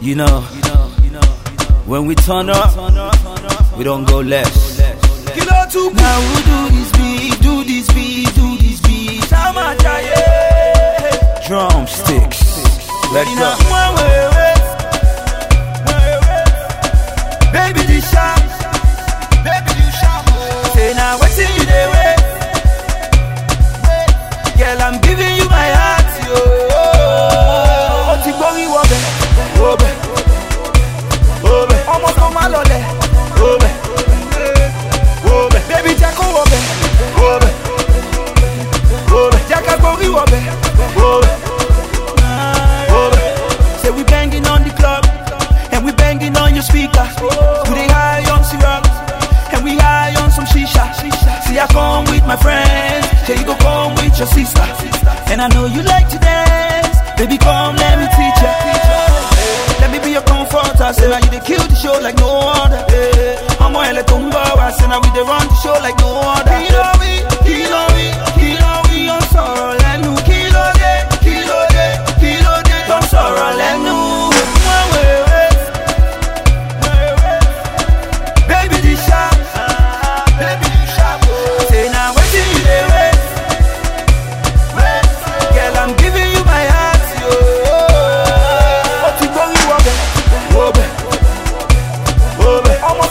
You know, when we turn up, we don't go less. Now who do this beat, do this beat, do this beat. Drumsticks. Let's go. Baby, this shot. Baby, you shot. Say now, what's in the way? Girl, I'm giving come with my friends, say you go come with your sister. And I know you like to dance, baby, come let me teach ya.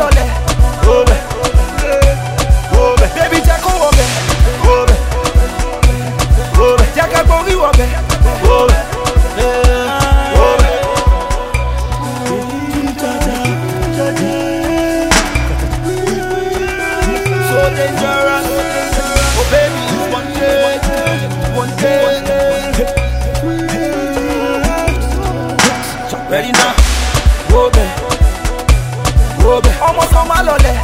lọlẹ̀. Òbẹ̀ òbẹ̀ bébí jẹ́ kó wọbẹ̀. Òbẹ̀ òbẹ̀ jẹ́ ká gborí wọbẹ̀. Òbẹ̀ òbẹ̀. So dangerous, oh baby, one day, one day. Ready now, oh baby. ọmọ kan má lọlẹ̀.